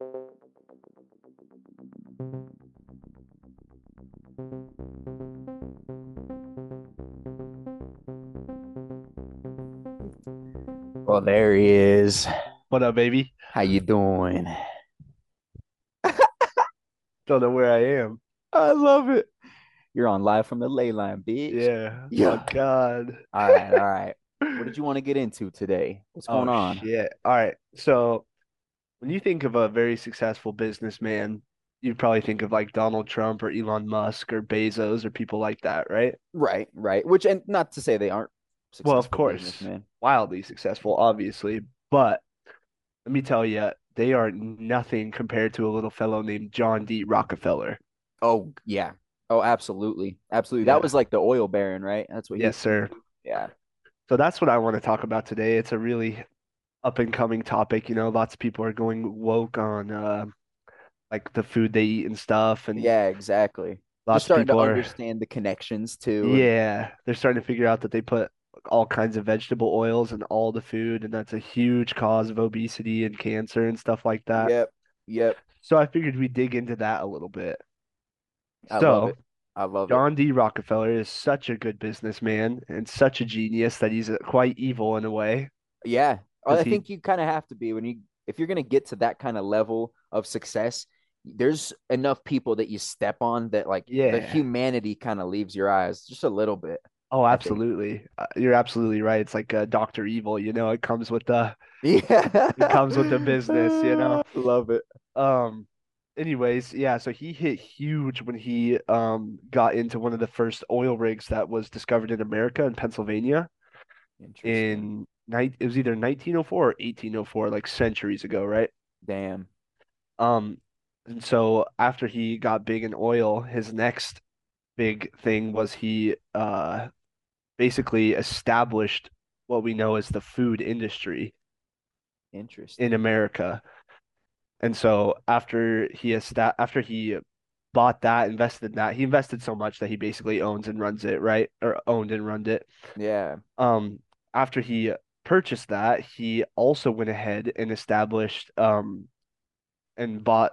Well, there he is. What up, baby? How you doing? Don't know where I am. I love it. You're on live from the ley line, bitch. Yeah. Yeah. Oh God. All right, all right. What did you want to get into today? What's oh, going Oh on? Yeah. All right. So when you think of a very successful businessman, you probably think of like Donald Trump or Elon Musk or Bezos or people like that, right? Right, right. Which, and not to say they aren't Well, of course. Wildly successful, obviously. But let me tell you, they are nothing compared to a little fellow named John D. Rockefeller. Oh, yeah. Oh, absolutely. Absolutely. Yeah. That was like the oil baron, right? That's what he, Yes, sir. yeah. So that's what I want to talk about today. It's a really up and coming topic. You know, lots of people are going woke on uh, like the food they eat and stuff, and Yeah, exactly. Lots of starting to people are, understand the connections too. yeah, they're starting to figure out that they put all kinds of vegetable oils in all the food, and that's a huge cause of obesity and cancer and stuff like that. Yep. Yep. So I figured we'd dig into that a little bit. I love So it. I love it. John D. Rockefeller is such a good businessman and such a genius that he's quite evil in a way. Yeah. I he, think you kind of have to be when you if you're gonna get to that kind of level of success, there's enough people that you step on that like yeah. the humanity kind of leaves your eyes just a little bit, Oh, absolutely. Uh, You're absolutely right. It's like uh, Dr. Evil, you know, it comes with the Yeah. it comes with the business, you know. Love it. Um anyways, yeah, so he hit huge when he um got into one of the first oil rigs that was discovered in America in Pennsylvania in night it was either 1904 or 1804, like centuries ago, right? Damn. Um and so after he got big in oil, his next big thing was he uh basically established what we know as the food industry Interesting. in America. And so after he esta after he bought that, invested in that, he invested so much that he basically owns and runs it, right? Or owned and runs it. Yeah. Um, after he purchased that, he also went ahead and established um and bought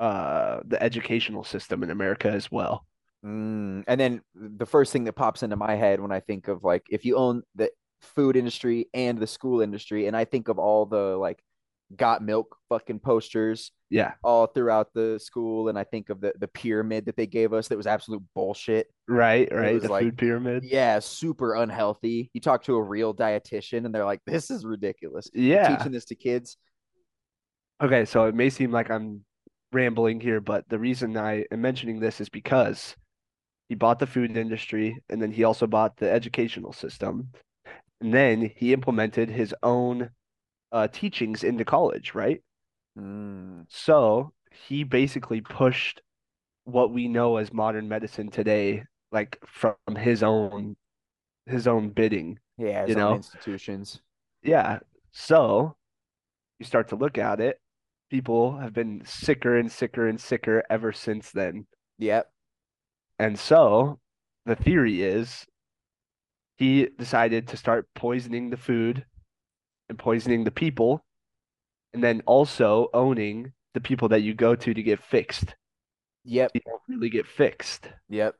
uh the educational system in America as well. Mm. And then the first thing that pops into my head when I think of like if you own the food industry and the school industry, and I think of all the like got milk fucking posters Yeah, all throughout the school, and I think of the the pyramid that they gave us that was absolute bullshit. right, right. The like, food pyramid. yeah, super unhealthy. You talk to a real dietitian, and they're like, "This is ridiculous." You're Yeah. teaching this to kids. Okay, so it may seem like I'm rambling here, but the reason I am mentioning this is because he bought the food industry and then he also bought the educational system. And then he implemented his own uh, teachings into college, right? Mm, So he basically pushed what we know as modern medicine today, like from his own his own bidding, yeah, you own know? institutions. Yeah. So you start to look at it, people have been sicker and sicker and sicker ever since then. Yep. And so the theory is he decided to start poisoning the food and poisoning the people, and then also owning the people that you go to to get fixed. Yep. You don't really get fixed. Yep.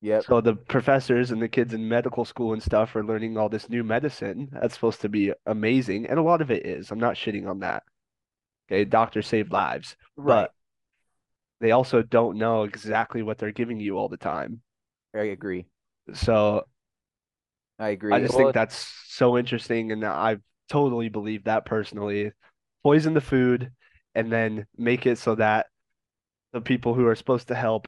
Yep. So the professors and the kids in medical school and stuff are learning all this new medicine. That's supposed to be amazing, and a lot of it is. I'm not shitting on that. Okay, doctors save lives, Right. but they also don't know exactly what they're giving you all the time. I agree. So I agree. I just Well, think that's so interesting, and I totally believe that personally. Poison the food and then make it so that the people who are supposed to help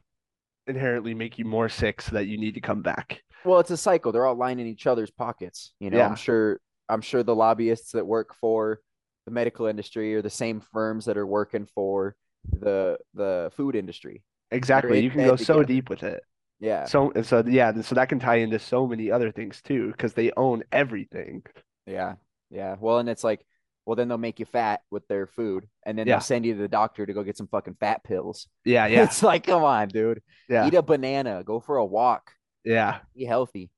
inherently make you more sick so that you need to come back. Well, it's a cycle. They're all lining each other's pockets. You know, Yeah. I'm sure I'm sure the lobbyists that work for the medical industry are the same firms that are working for the the food industry. Exactly. in You can go so together. deep with it. Yeah. So so yeah, so that can tie into so many other things too, because they own everything. Yeah. Yeah. Well, and it's like, well, then they'll make you fat with their food, and then Yeah. they'll send you to the doctor to go get some fucking fat pills. Yeah, yeah, It's like, come on, dude. yeah, Eat a banana, go for a walk, yeah. be healthy.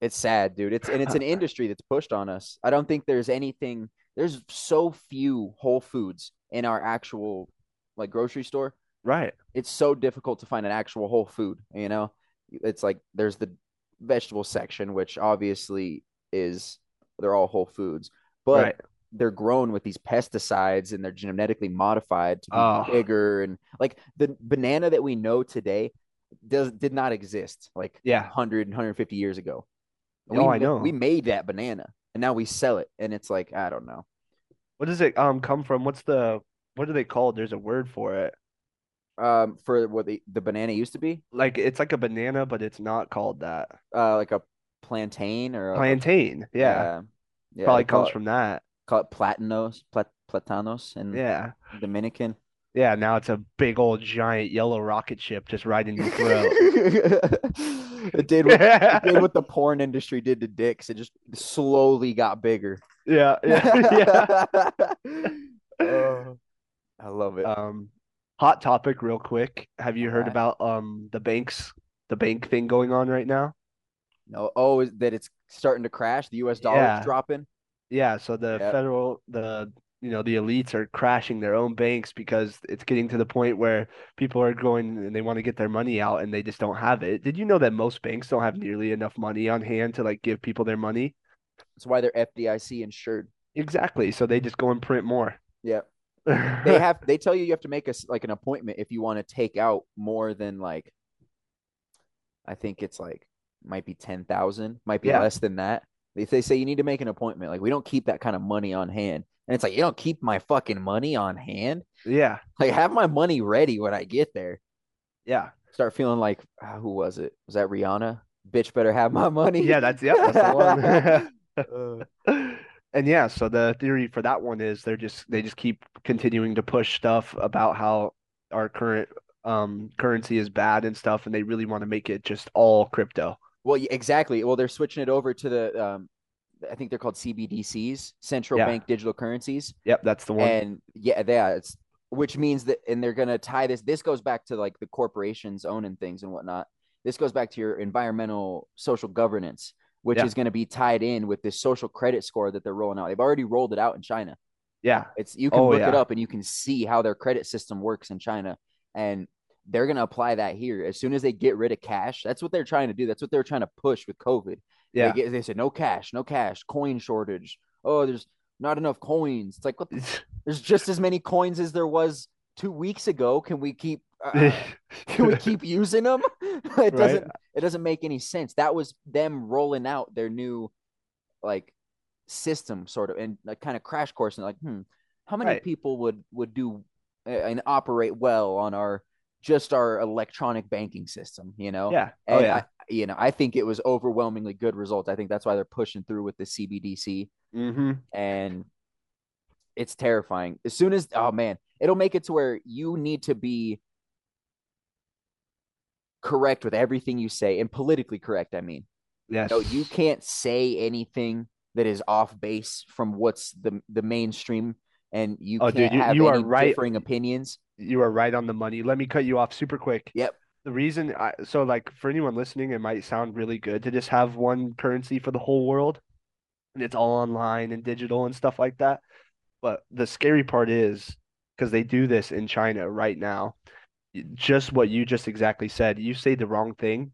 It's sad, dude. It's and it's an industry that's pushed on us. I don't think there's anything there's so few Whole Foods in our actual like grocery store. Right. It's so difficult to find an actual whole food, you know? It's like there's the vegetable section, which obviously is they're all whole foods, but Right. they're grown with these pesticides and they're genetically modified to be Oh. bigger and like the banana that we know today does did not exist like Yeah. 100 150 years ago. Oh, we, I know. We made that banana and now we sell it and it's like I don't know. What does it um come from? What's the what are they called? There's a word for it. Um for what the, the banana used to be, Like it's like a banana, but it's not called that. uh like a plantain or a, Plantain. Yeah. yeah, Probably comes it- from that. call it platanos, plat, platanos and Yeah. Dominican. Yeah, now it's a big old giant yellow rocket ship just right in your throat. it did what, it did what the porn industry did to dicks. It just slowly got bigger. Yeah, yeah, Oh, I love it. Um, hot topic real quick. Have you heard Alright. about um the banks, the bank thing going on right now? No, oh, is that it's starting to crash? The U.S. dollar Yeah. dropping. Yeah, so the Yep. federal, the you know, the elites are crashing their own banks because it's getting to the point where people are going and they want to get their money out and they just don't have it. Did you know that most banks don't have nearly enough money on hand to like give people their money? That's why they're FDIC insured. Exactly. So they just go and print more. Yeah, they have. They tell you you have to make a like an appointment if you want to take out more than like. I think it's like might be ten thousand, might be Yeah. less than that. If they say you need to make an appointment. Like we don't keep that kind of money on hand, and it's like you don't keep my fucking money on hand. Yeah. Like have my money ready when I get there. Yeah. Start feeling like ah, who was it? Was that Rihanna? Bitch, better have my money. Yeah, that's yeah, that's the one. And yeah, so the theory for that one is they're just they just keep continuing to push stuff about how our current um currency is bad and stuff, and they really want to make it just all crypto. Well, exactly. Well, they're switching it over to the um, I think they're called CBDCs, central Yeah. bank digital currencies, Yep, that's the one. and yeah, yeah, it's which means that, and they're gonna tie this. This goes back to like the corporations owning things and whatnot. This goes back to your environmental social governance, which Yeah. is going to be tied in with this social credit score that they're rolling out. They've already rolled it out in China. Yeah. It's you can Oh, look it up and you can see how their credit system works in China, and they're gonna apply that here as soon as they get rid of cash. That's what they're trying to do. That's what they're trying to push with COVID. Yeah. They, get, they said no cash, no cash, coin shortage. Oh, there's not enough coins. It's like what? The, there's just as many coins as there was two weeks ago. Can we keep? Uh, can we keep using them? it doesn't. It doesn't make any sense. That was them rolling out their new, like, system sort of and like kind of crash course and like, hmm, how many Right. people would would do uh, and operate well on our just our electronic banking system? You know. Yeah. Oh And yeah. I, you know, I think it was overwhelmingly good results. I think that's why they're pushing through with the CBDC, Mm-hmm. and it's terrifying. As soon as, oh man, it'll make it to where you need to be correct with everything you say and politically correct. I mean, Yes. no, you can't say anything that is off base from what's the the mainstream, and you Oh, can't dude, you- have you are any right. differing opinions. You are right on the money. Let me cut you off super quick. Yep. The reason I so like for anyone listening, it might sound really good to just have one currency for the whole world, and it's all online and digital and stuff like that. But the scary part is because they do this in China right now. Just what you just exactly said. You say the wrong thing,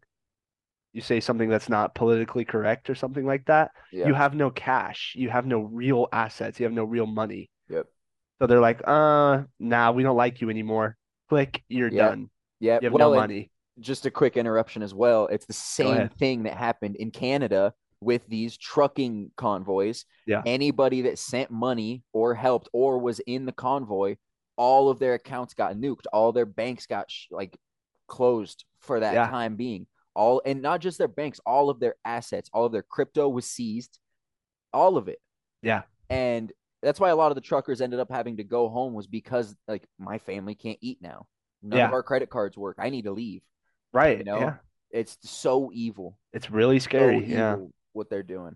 you say something that's not politically correct or something like that. Yeah. You have no cash. You have no real assets. You have no real money. Yep. So they're like, uh, nah, we don't like you anymore. Click, you're Yeah. done. Yeah. You have well, no money. just a quick interruption as well. It's the same thing that happened in Canada with these trucking convoys. Yeah. Anybody that sent money or helped or was in the convoy, all of their accounts got nuked. All their banks got sh- like closed for that Yeah. time being. All and not just their banks, all of their assets, all of their crypto was seized. All of it. Yeah. And that's why a lot of the truckers ended up having to go home was because like my family can't eat now. None Yeah. of our credit cards work. I need to leave. Right. You know, Yeah. it's so evil. It's really So scary. Yeah. what they're doing.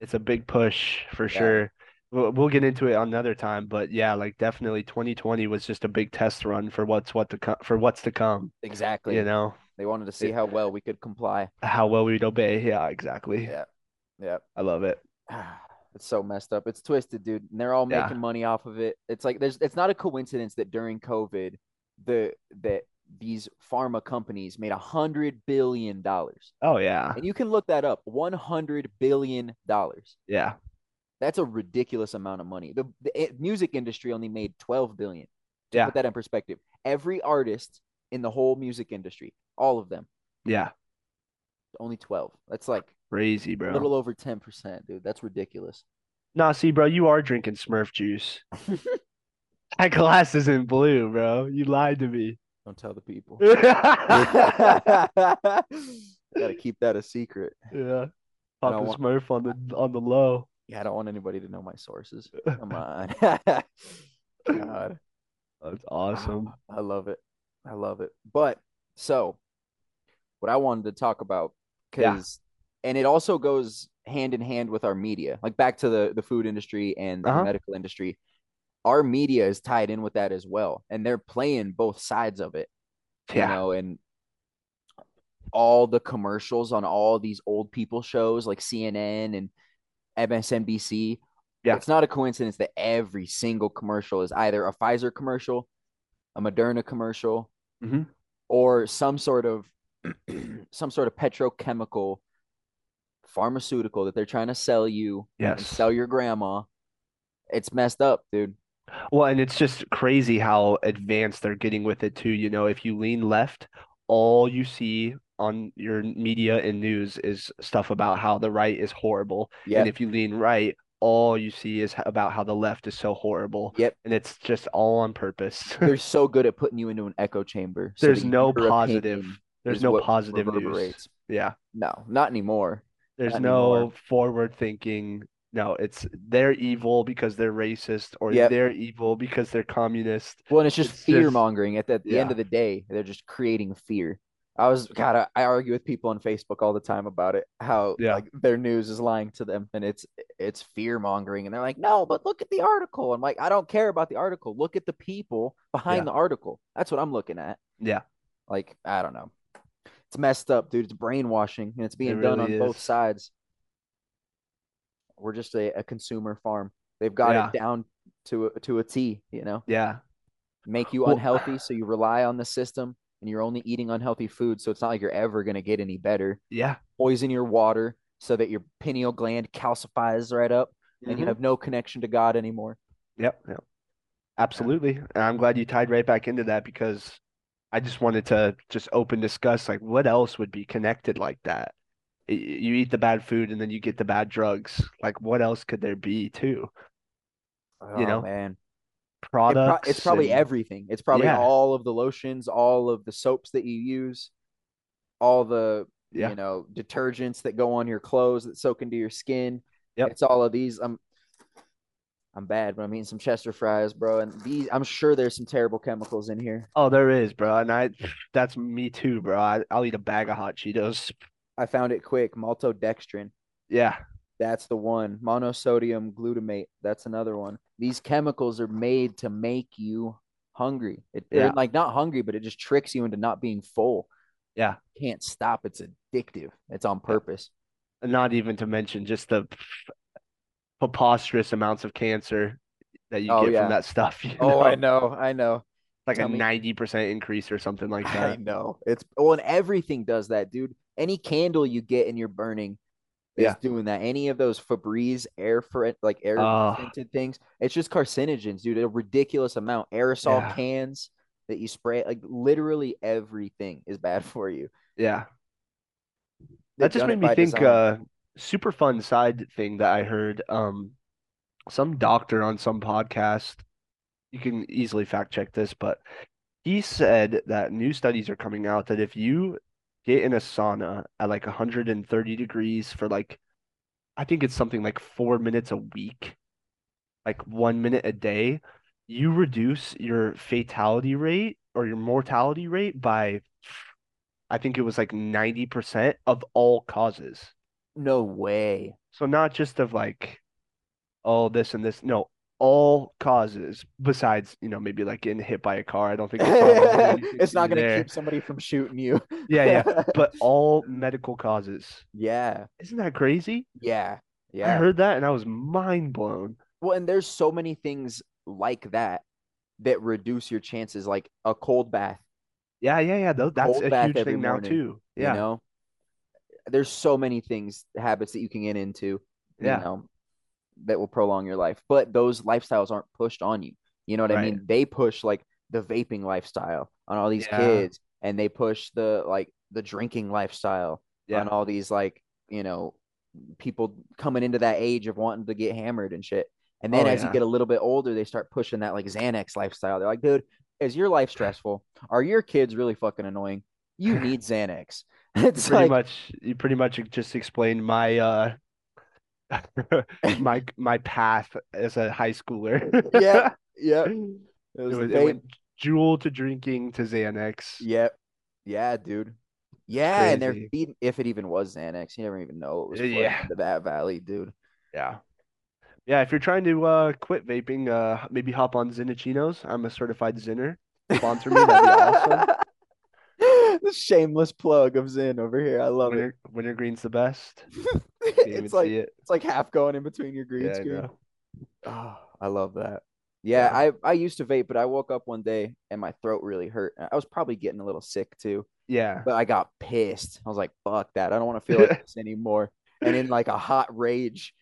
It's a big push for Yeah. sure. We'll, we'll get into it another time, but yeah, like definitely 2020 was just a big test run for what's what to come for what's to come. Exactly. You know, They wanted to see It- how well we could comply. how well we'd obey. Yeah, exactly. Yeah. Yeah. I love it. It's so messed up. It's twisted, dude. And they're all Yeah. making money off of it. It's like there's it's not a coincidence that during COVID, the that these pharma companies made a hundred billion dollars. Oh yeah. And you can look that up. One hundred billion dollars. Yeah. That's a ridiculous amount of money. The, the eh, music industry only made 12 billion. To Yeah. put that in perspective. Every artist in the whole music industry, all of them, Yeah. only 12. That's like Crazy, a bro. little over 10%, dude. That's ridiculous. Nah, see, bro, you are drinking Smurf juice. That glass isn't blue, bro. You lied to me. Don't tell the people. Gotta keep that a secret. Yeah. Pop want- Smurf on the on the low. Yeah, I don't want anybody to know my sources. Come on. God. That's awesome. I love it. I love it. But so what I wanted to talk about because and it also goes hand in hand with our media. Like back to the the food industry and the Uh-huh. medical industry. Our media is tied in with that as well. And they're playing both sides of it. You know, and all the commercials on all these old people shows like CNN and MSNBC. Yeah. It's not a coincidence that every single commercial is either a Pfizer commercial, a Moderna commercial, Mhm. or some sort of some sort of petrochemical pharmaceutical that they're trying to sell you and Yes. sell your grandma. It's messed up, dude. Well, and it's just crazy how advanced they're getting with it too. You know, if you lean left, all you see on your media and news is stuff about how the right is horrible. Yeah. And if you lean right, all you see is about how the left is so horrible. Yep. And it's just all on purpose. They're so good at putting you into an echo chamber. so There's no positive. There's no positive news. Yeah. No, not anymore. There's Not no forward thinking. No, it's they're evil because they're racist or Yep. they're evil because they're communist. Well, and it's just It's fear mongering. At the, at the end of the day, they're just creating fear. I was God, I, I argue with people on Facebook all the time about it. How Yeah. like their news is lying to them, and it's it's fear mongering, and they're like, no, but look at the article. I'm like, I don't care about the article. Look at the people behind Yeah. the article. That's what I'm looking at. Yeah. Like I don't know. It's messed up, dude. It's brainwashing, and it's being done really on both sides. We're just a, a consumer farm. They've got Yeah. it down to a, to a T. You know Yeah. make you Well- unhealthy so you rely on the system and you're only eating unhealthy food so it's not like you're ever going to get any better Yeah. poison your water so that your pineal gland calcifies right up and you Mhm. have no connection to god anymore Yep, yep. Absolutely. And I'm glad you tied right back into that because I just wanted to just open discuss like what else would be connected like that. You eat the bad food and then you get the bad drugs. Like what else could there be too? oh, You know, man It pro- Products it's probably and everything it's probably Yeah. all of the lotions all of the soaps that you use all the Yeah. you know detergents that go on your clothes that soak into your skin Yep. it's all of these i'm i'm bad but i'm eating some chester fries bro and these i'm sure there's some terrible chemicals in here Oh, there is, bro. And I that's me too, bro. I, I'll eat a bag of hot Cheetos. I found it quick. Maltodextrin. Yeah. That's the one. Monosodium glutamate. That's another one. These chemicals are made to make you hungry. It, Yeah. like not hungry, but it just tricks you into not being full. Yeah. Can't stop. It's addictive. It's on purpose. Not even to mention just the preposterous amounts of cancer that you Oh, get yeah. from that stuff. you Oh, I know? know. I know. Like a Tell me- 90% increase or something like that. I know. It's well, and everything does that, dude. Any candle you get and you're burning is Yeah. doing that. Any of those Febreze air for like air Oh. scented things, it's just carcinogens, dude. A ridiculous amount. Aerosol Yeah. cans that you spray, like literally everything is bad for you. Yeah. They've That just made me think design. uh super fun side thing that I heard um some doctor on some podcast you can easily fact check this but he said that new studies are coming out that if you get in a sauna at like 130 degrees for like I think it's something like 4 minutes a week like 1 minute a day you reduce your fatality rate or your mortality rate by I think it was like 90% of all causes. No way. So not just of like, all this and this. No, all causes besides, you know, maybe like getting hit by a car. I don't think the sauna will do anything it's not going to keep somebody from shooting you. Yeah, yeah. But all medical causes. yeah, Isn't that crazy? yeah. Yeah. I heard that and I was mind blown. Well, and there's so many things like that that reduce your chances, like a cold bath. Yeah, yeah, yeah. That's Cold a huge thing now morning, too. You Yeah, know, there's so many things, habits that you can get into, you know, that will prolong your life. But those lifestyles aren't pushed on you. You know what I mean? They push like the vaping lifestyle on all these Yeah, kids, and they push the like the drinking lifestyle on all these like, you know, people coming into that age of wanting to get hammered and shit. And then Oh as you get a little bit older, they start pushing that like Xanax lifestyle. They're like, dude, is your life stressful? Are your kids really fucking annoying? You need Xanax. It's pretty like, much you pretty much just explained my uh my my path as a high schooler. yeah. yeah. It was the was it went Juul to drinking to Xanax. Yep. Yeah, dude. Yeah, and they're feeding if it even was Xanax. You never even know it was Yeah. into that valley, dude. Yeah. Yeah, if you're trying to uh quit vaping, uh maybe hop on Zinnichinos. I'm a certified Zinner. Sponsor me, that'd be awesome. the shameless plug of Zyn over here. I love it. Winter Wintergreen's the best. It's like it. it's like half going in between your green Yeah, I screen. know. Oh, I love that. Yeah, Yeah. I I used to vape, but I woke up one day and my throat really hurt. I was probably getting a little sick too, Yeah. but I got pissed. I was like, "Fuck that! I don't want to feel like this anymore." And in like a hot rage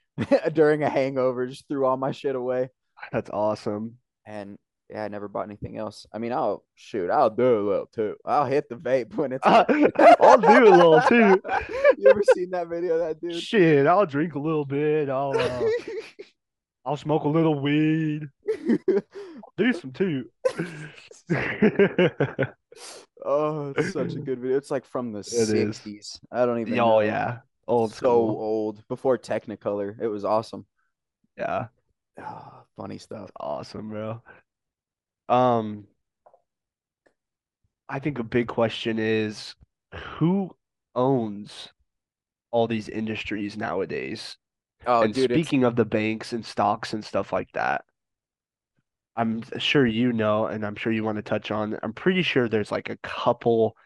during a hangover, just threw all my shit away. That's awesome. And yeah, I never bought anything else. I mean, I'll shoot, I'll do a little too. I'll hit the vape when it's. I'll do a little too. you ever seen that video of that dude? Shit, I'll drink a little bit. I'll uh, I'll smoke a little weed. Do some too. oh, it's such a good video. It's like from the 60s. I don't even Oh know. yeah. Old so school. old before Technicolor. It was awesome. Yeah. Ah, funny stuff. Awesome, bro. Um, I think a big question is who owns all these industries nowadays? Oh, And dude, it's speaking of the banks and stocks and stuff like that, I'm sure you know, and I'm sure you want to touch on, I'm pretty sure there's like a couple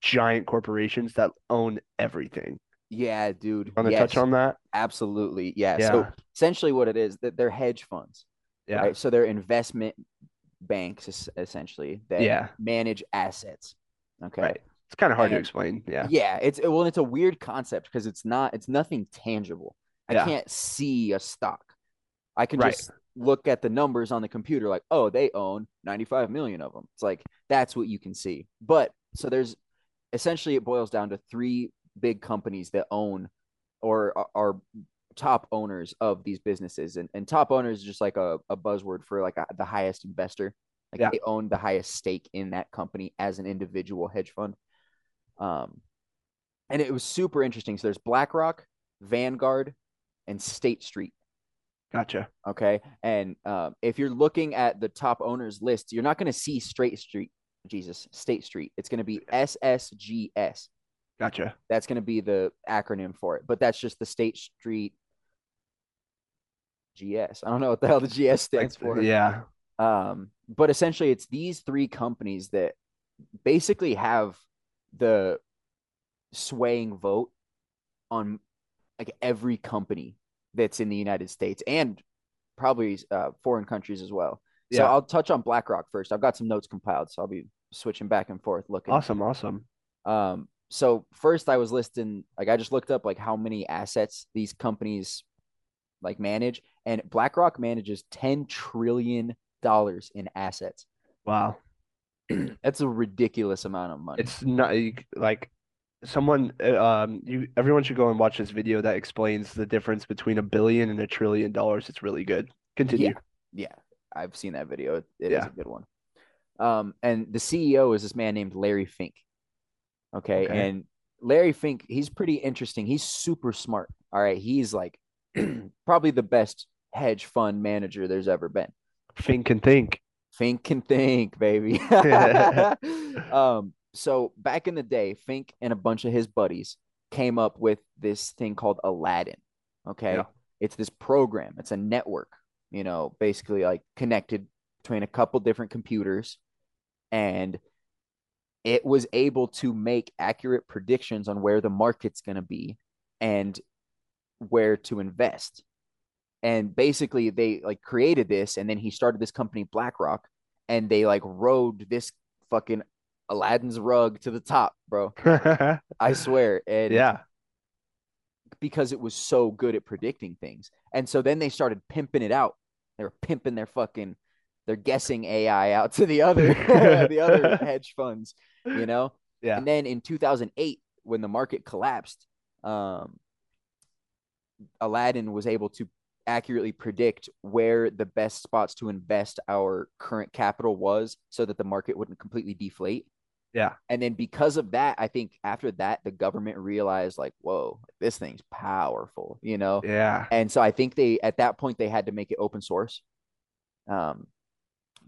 giant corporations that own everything. yeah, dude. Want to touch on that? absolutely. Yeah. Yeah. So essentially, what it is that they're hedge funds, Yeah. right? So they're investment banks essentially that Yeah. manage assets. Okay. Right. It's kind of hard to explain. Yeah. yeah, it's well, it's a weird concept because it's not, it's nothing tangible. I Yeah. can't see a stock. I can Right. just look at the numbers on the computer, like, oh, they own 95 million of them. It's like that's what you can see. But so there's essentially it boils down to three big companies that own or are top owners of these businesses. And, and top owners is just like a, a buzzword for like a, the highest investor. Like Yeah. they own the highest stake in that company as an individual hedge fund. Um, and it was super interesting. So there's BlackRock, Vanguard, and State Street. Gotcha. Okay. And um, if you're looking at the top owners list, you're not going to see Straight Street, Jesus, State Street. It's going to be SSGS. Gotcha. That's going to be the acronym for it. But that's just the State Street GS. I don't know what the hell the GS stands Like, for. yeah. Um, but essentially, it's these three companies that basically have the swaying vote on like every company that's in the United States and probably uh, foreign countries as well. So Yeah. I'll touch on BlackRock first. I've got some notes compiled, so I'll be switching back and forth looking. Awesome. Awesome. Um, so first I was listing like I just looked up like how many assets these companies like manage, and BlackRock manages ten trillion dollars in assets. Wow. That's a ridiculous amount of money. It's not like someone uh, um you everyone should go and watch this video that explains the difference between a billion and a trillion dollars. It's really good. Continue. Yeah, yeah, I've seen that video. It, it is Yeah. a good one. Um, and the CEO is this man named Larry Fink. Okay, Okay. and Larry Fink, he's pretty interesting. He's super smart. All right, he's like probably the best hedge fund manager there's ever been. Fink and think. Fink can think, baby. um, so back in the day, Fink and a bunch of his buddies came up with this thing called Aladdin. Okay. Yeah. It's this program, it's a network, you know, basically like connected between a couple different computers. And it was able to make accurate predictions on where the market's going to be and where to invest. And basically, they like created this, and then he started this company, BlackRock, and they like rode this fucking Aladdin's rug to the top, bro. I swear. And yeah. because it was so good at predicting things. And so then they started pimping it out. They were pimping their fucking their guessing AI out to the other the other hedge funds, you know? Yeah. And then in 2008 when the market collapsed, um Aladdin was able to accurately predict where the best spots to invest our current capital was so that the market wouldn't completely deflate. Yeah. And then because of that, I think after that, the government realized like, whoa, this thing's powerful, you know? Yeah. And so I think they at that point they had to make it open source. Um,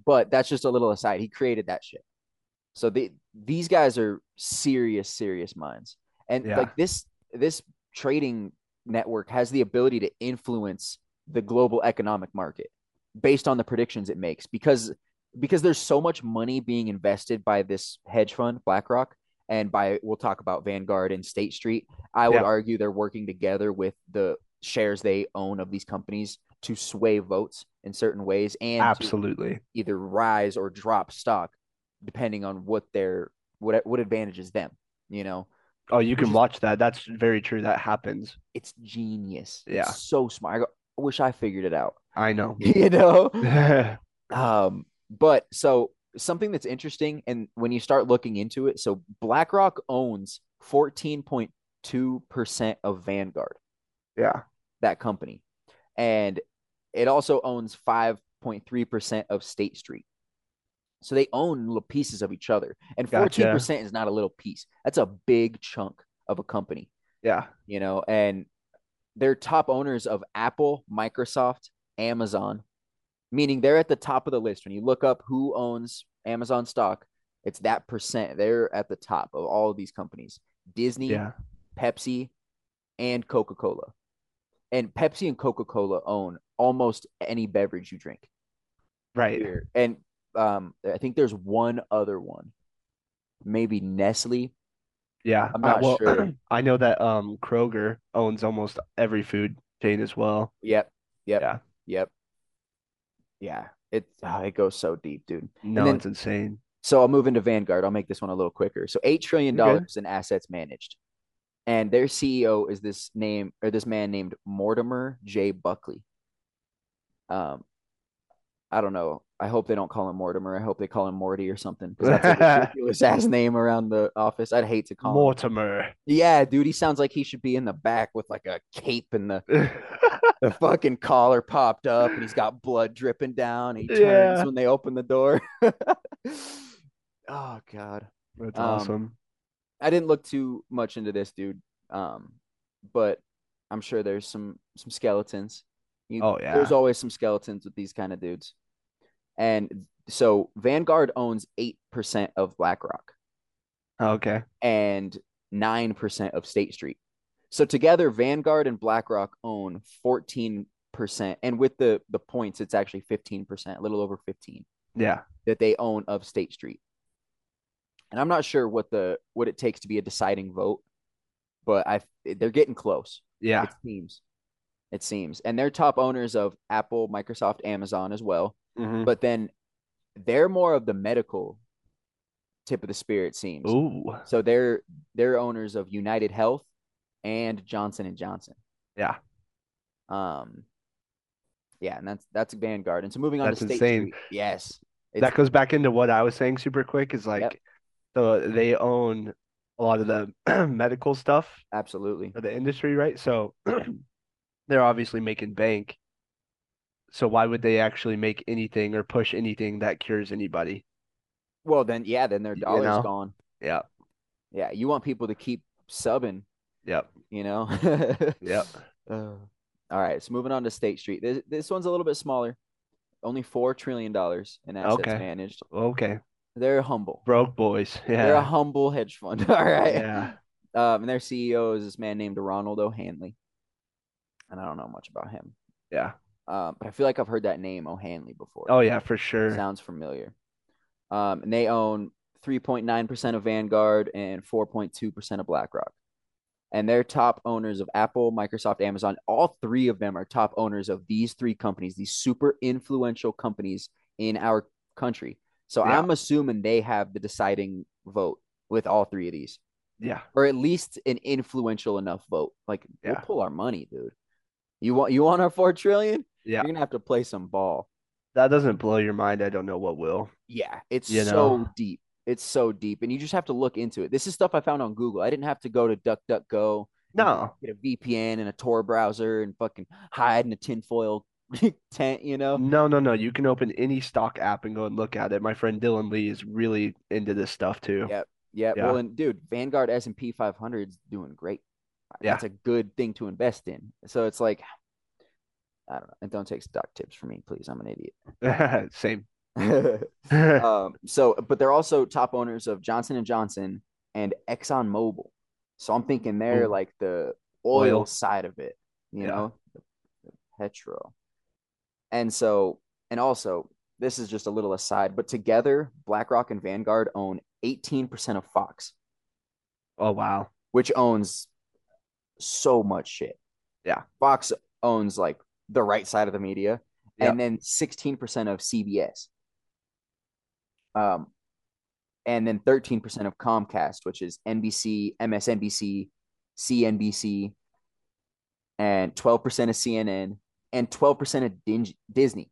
but that's just a little aside. He created that shit. So they these guys are serious, serious minds. And Yeah. like this this trading network has the ability to influence the global economic market based on the predictions it makes because because there's so much money being invested by this hedge fund BlackRock and by we'll talk about Vanguard and State Street I would Yeah. argue they're working together with the shares they own of these companies to sway votes in certain ways and Absolutely. either rise or drop stock depending on what their what what advantages them you know Oh, you can watch that. That's very true. That happens. it's genius Yeah. it's so smart I, go, I wish I figured it out I know. you know um but so something that's interesting and when you start looking into it so BlackRock owns 14.2% of Vanguard Yeah. that company and it also owns 5.3% of State Street so they own little pieces of each other and 14% Gotcha. is not a little piece that's a big chunk of a company Yeah. you know, and they're top owners of Apple, Microsoft, Amazon, meaning they're at the top of the list. When you look up who owns Amazon stock, it's that percent. They're at the top of all of these companies Disney, Yeah. Pepsi, and Coca Cola. And Pepsi and Coca Cola own almost any beverage you drink Right. And um, I think there's one other one, maybe Nestle. Yeah. I'm Uh, not well, sure. I know that um Kroger owns almost every food chain as well. Yep. Yep. Yeah. Yep. Yeah. It oh, it goes so deep, dude. No, then- it's insane. So I'll move into Vanguard. I'll make this one a little quicker. So eight trillion dollars in assets managed, and their CEO is this name or this man named Mortimer J. Buckley. Um, I don't know. I hope they don't call him Mortimer. I hope they call him Morty or something because that's a ridiculous ass name around the office. I'd hate to call him. Mortimer. Yeah, dude, he sounds like he should be in the back with like a cape and the the fucking collar popped up and he's got blood dripping down. He turns Yeah. when they open the door. oh god. That's Um, awesome. I didn't look too much into this dude. Um, but I'm sure there's some some skeletons. You, Oh, There's always some skeletons with these kind of dudes. And so Vanguard owns 8% of BlackRock oh, Okay. and 9% of State Street. So together, Vanguard and BlackRock own 14%. And with the, the points, it's actually 15%, a little over 15 Yeah. that they own of State Street. And I'm not sure what the what it takes to be a deciding vote, but I they're getting close. Yeah. It seems. It seems. And they're top owners of Apple, Microsoft, Amazon as well. Mhm. But then they're more of the medical tip of the spear, it seems. Ooh. So they're they're owners of United Health and Johnson and Johnson. Yeah. Um, yeah, and that's that's Vanguard. And so moving on That's to State insane. Street, yes, That goes back into what I was saying super quick is like Yep. so they own a lot of the medical stuff absolutely the industry, right? So they're obviously making bank. So why would they actually make anything or push anything that cures anybody? well. Then yeah, then their You dollar's know? gone. Yeah. Yeah, you want people to keep subbing, Yep. you know. Yep. Uh, all right, so moving on to State Street. This this one's a little bit smaller, only four trillion dollars in assets Okay. managed. Okay. They're humble. Broke boys. Yeah. They're a humble hedge fund. All right. Yeah. Um, and their CEO is this man named Ronald O'Hanley, and I don't know much about him. Yeah. Um, but I feel like I've heard that name O'Hanley before. Oh yeah, for sure. Sounds familiar. Um, and they own 3.9% of Vanguard and 4.2% of BlackRock. and they're top owners of Apple, Microsoft, Amazon. All three of them are top owners of these three companies, these super influential companies in our country. So Yeah. I'm assuming they have the deciding vote with all three of these, Yeah. or at least an influential enough vote. Like we'll pull our money, dude. You want you want our four trillion? Yeah. You're gonna have to play some ball. That doesn't blow your mind. I don't know what will. Yeah, it's You so know? deep. It's so deep, and you just have to look into it. This is stuff I found on Google. I didn't have to go to DuckDuckGo, No. get a VPN and a Tor browser, and fucking hide in a tinfoil tent. You know? No, no, no. You can open any stock app and go and look at it. My friend Dylan Lee is really into this stuff too. Yep. Yeah. Yeah. Well, and dude, Vanguard S and P 500 is doing great. Yeah. That's a good thing to invest in. So it's like, I don't know. And don't take stock tips from me, please. I'm an idiot. Same. um, so, but they're also top owners of Johnson and Johnson and Exxon Mobil. So I'm thinking they're Ooh. like the oil, Oil. side of it, you Yeah. know, the, the petro. And so, and also, this is just a little aside, but together, BlackRock and Vanguard own 18% of Fox, Oh wow. which owns so much shit. Yeah. Fox owns like the right side of the media, Yeah. and then 16% of CBS. Um, and then 13% of Comcast, which is NBC, MSNBC, CNBC, and 12% of CNN, and 12% of Din- Disney.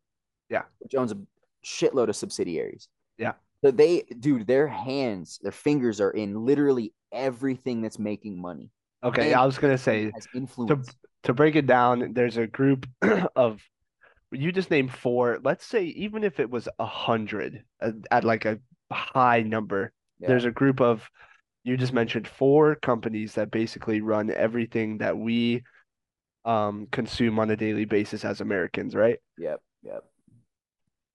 Yeah. Which owns a shitload of subsidiaries. Yeah. So they, dude, their hands, their fingers are in literally everything that's making money. Okay, And yeah, I was gonna say has influence. To break it down, there's a group of you just named four. Let's say even if it was a hundred at, at like a high number, Yeah. there's a group of you just mentioned four companies that basically run everything that we um consume on a daily basis as Americans, right? Yep. Yep.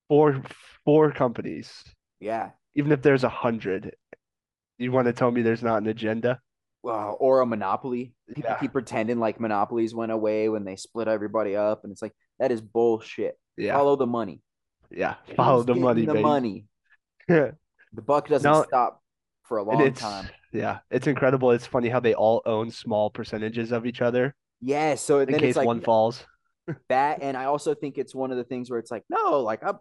Four four companies. Yeah. Even if there's a hundred, you want to tell me there's not an agenda? Well, or a monopoly. People Yeah. keep pretending like monopolies went away when they split everybody up, and it's like that is bullshit. Yeah, Follow the money. yeah. Follow Who's the money, the baby. money. Yeah. The buck doesn't No, stop for a And long it's time. yeah, it's incredible. It's funny how they all own small percentages of each other Yeah. So in then case it's like one falls. that, and I also think it's one of the things where it's like, no, like I'm,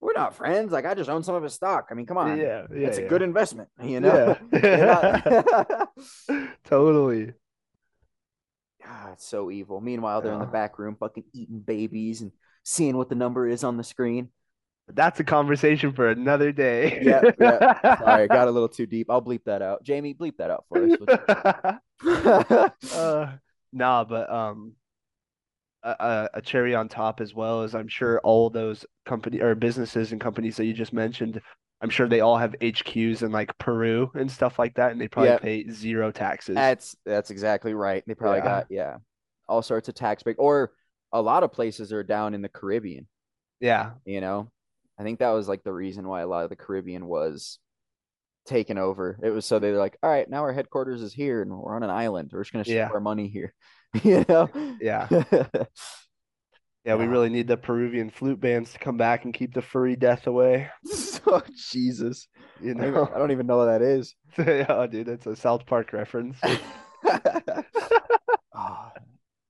we're not friends. Like I just own some of his stock. I mean, come on. Yeah, yeah, it's a good investment, you know. Yeah. Totally. Ah, it's so evil. Meanwhile, they're in the back room, fucking eating babies and seeing what the number is on the screen. That's a conversation for another day. Yeah, yeah. Sorry, I got a little too deep. I'll bleep that out. Jamie, bleep that out for us. uh, nah, but um, a, a cherry on top as well as I'm sure all those company or businesses and companies that you just mentioned, I'm sure they all have HQs in like Peru and stuff like that, and they probably Yep. pay zero taxes. that's that's exactly right. They probably Yeah. got yeah, all sorts of tax break, or a lot of places are down in the Caribbean. Yeah, You know, I think that was like the reason why a lot of the Caribbean was taken over. It was so they're like, all right, now our headquarters is here, and we're on an island. We're just gonna ship Yeah. our money here. you know? yeah, yeah. We really need the Peruvian flute bands to come back and keep the furry death away. oh Jesus! You I don't, even, know, I don't even know what that is. yeah, dude, it's a South Park reference. oh,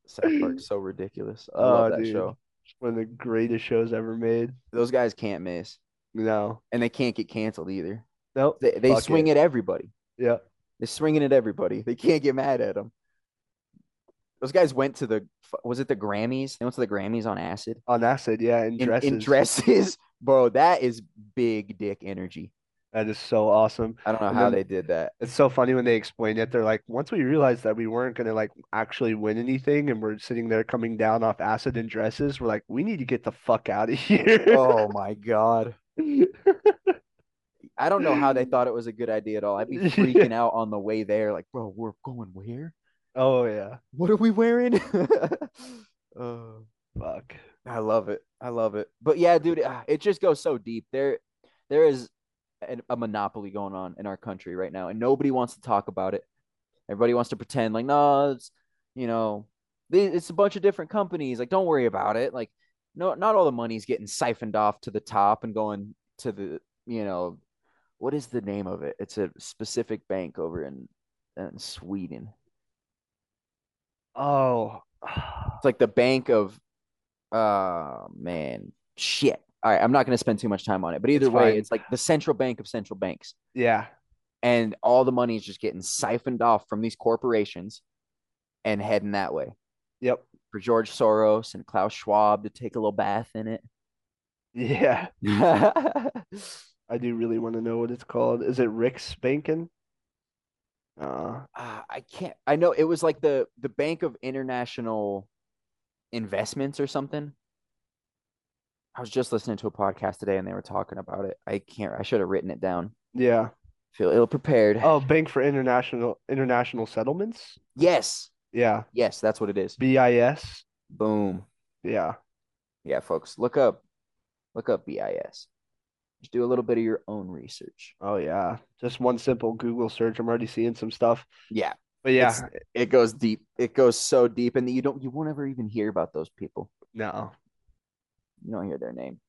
South Park's so ridiculous. I Oh, love ah, that dude. show. One of the greatest shows ever made. Those guys can't miss, No, and they can't get canceled either. nope. They they swing it. at everybody. Yeah. They're swinging at everybody. They can't get mad at them. Those guys went to the was it the Grammys? They went to the Grammys on acid On acid, yeah, in in, dresses. in dresses, bro. That is big dick energy. That is so awesome. I don't know And how then- they did that. It's so funny when they explain it. They're like, once we realized that we weren't gonna like actually win anything, and we're sitting there coming down off acid and dresses, we're like, we need to get the fuck out of here. Oh my god. I don't know how they thought it was a good idea at all. I'd be freaking out on the way there, like, bro, we're going where? Oh yeah, What are we wearing? oh, fuck. I love it. I love it. But yeah, dude, ah, it just goes so deep. There, there is an, a monopoly going on in our country right now, and nobody wants to talk about it. Everybody wants to pretend like, no, it's you know, it's a bunch of different companies. Like, don't worry about it. Like, no, not all the money's getting siphoned off to the top and going to the, you know, what is the name of it? It's a specific bank over in, in Sweden. Oh, It's like the bank of uh man, shit. All right, I'm not going to spend too much time on it, but either It's way, fine. it's like the central bank of central banks. yeah. And all the money is just getting siphoned off from these corporations and heading that way Yep. for George Soros and Klaus Schwab to take a little bath in it. Yeah. I do really want to know what it's called. Is it Rick's Banking? Uh, I can't. I know it was like the the Bank of International Investments or something. I was just listening to a podcast today and they were talking about it. I can't. I should have written it down. yeah. Feel ill prepared. Oh, Bank for International International Settlements? yes, Yeah. yes, that's what it is. BIS. Boom. Yeah. Yeah, folks, look up, look up BIS. Just do a little bit of your own research. Oh yeah. Just one simple Google search. I'm already seeing some stuff. Yeah, But yeah, It's- it goes deep. It goes so deep, and you don't. You won't ever even hear about those people. no. You don't hear their name.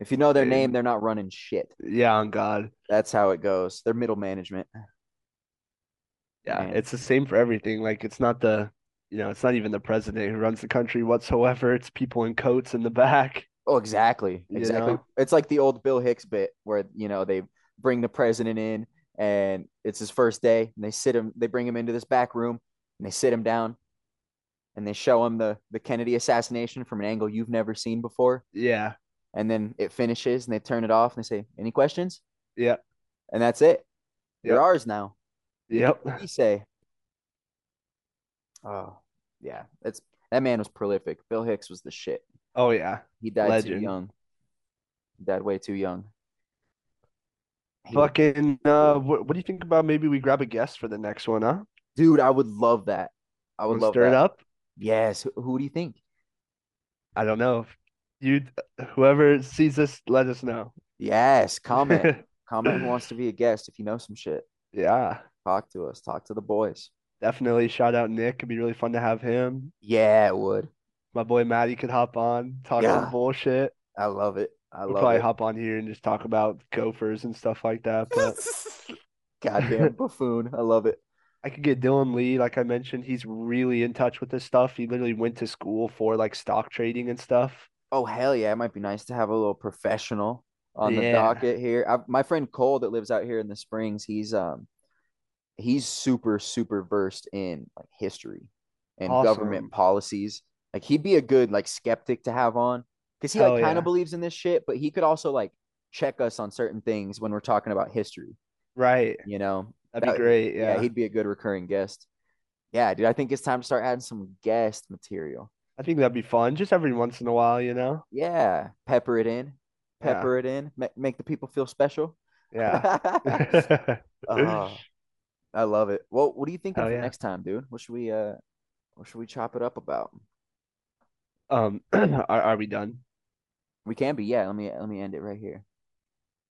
If you know their name, they're not running shit. Yeah, on God. That's how it goes. They're middle management. Yeah, Man. it's the same for everything. Like it's not the, you know, it's not even the president who runs the country whatsoever. It's people in coats in the back. Oh, exactly. You Exactly. know? It's like the old Bill Hicks bit where, you know, they bring the president in and it's his first day and they sit him, they bring him into this back room and they sit him down and they show him the, the Kennedy assassination from an angle you've never seen before. Yeah. And then it finishes and they turn it off and they say, Any questions? Yeah. And that's it. They're Yep. ours now. Yep. What do you say? Oh, yeah. That's that man was prolific. Bill Hicks was the shit. Oh yeah. He died too young. He died way too young. He- Fucking uh what, what do you think about maybe we grab a guest for the next one, huh? dude, I would love that. I would love stir that. it up? Yes. Who, who do you think? I don't know. You whoever sees this, let us know. Yes. Comment. Comment who wants to be a guest if you know some shit. Yeah. Talk to us. Talk to the boys. Definitely shout out Nick. It'd be really fun to have him. Yeah, it would. My boy Maddie could hop on, talk Yeah. some bullshit. I love it. I We'll love probably it. hop on here and just talk about gophers and stuff like that. But Goddamn buffoon. I love it. I could get Dylan Lee, like I mentioned, he's really in touch with this stuff. He literally went to school for like stock trading and stuff. Oh hell yeah! It might be nice to have a little professional on the docket here. I, my friend Cole that lives out here in the Springs, he's um he's super super versed in like history and Awesome. government policies. Like he'd be a good like skeptic to have on because he like kind yeah. of believes in this shit, but he could also like check us on certain things when we're talking about history. Right. You know, That'd That- be great. yeah, Yeah. he'd be a good recurring guest. Yeah, dude, I think it's time to start adding some guest material. I think that'd be fun. Just every once in a while, you know? Yeah, pepper it in, Yeah. pepper it in, ma- make the people feel special. Yeah. Oh, I love it. Well, what are you Hell for yeah. next time, dude? What should we uh, what should we chop it up about? Um, are, are we done? We can be, yeah. Let me let me end it right here.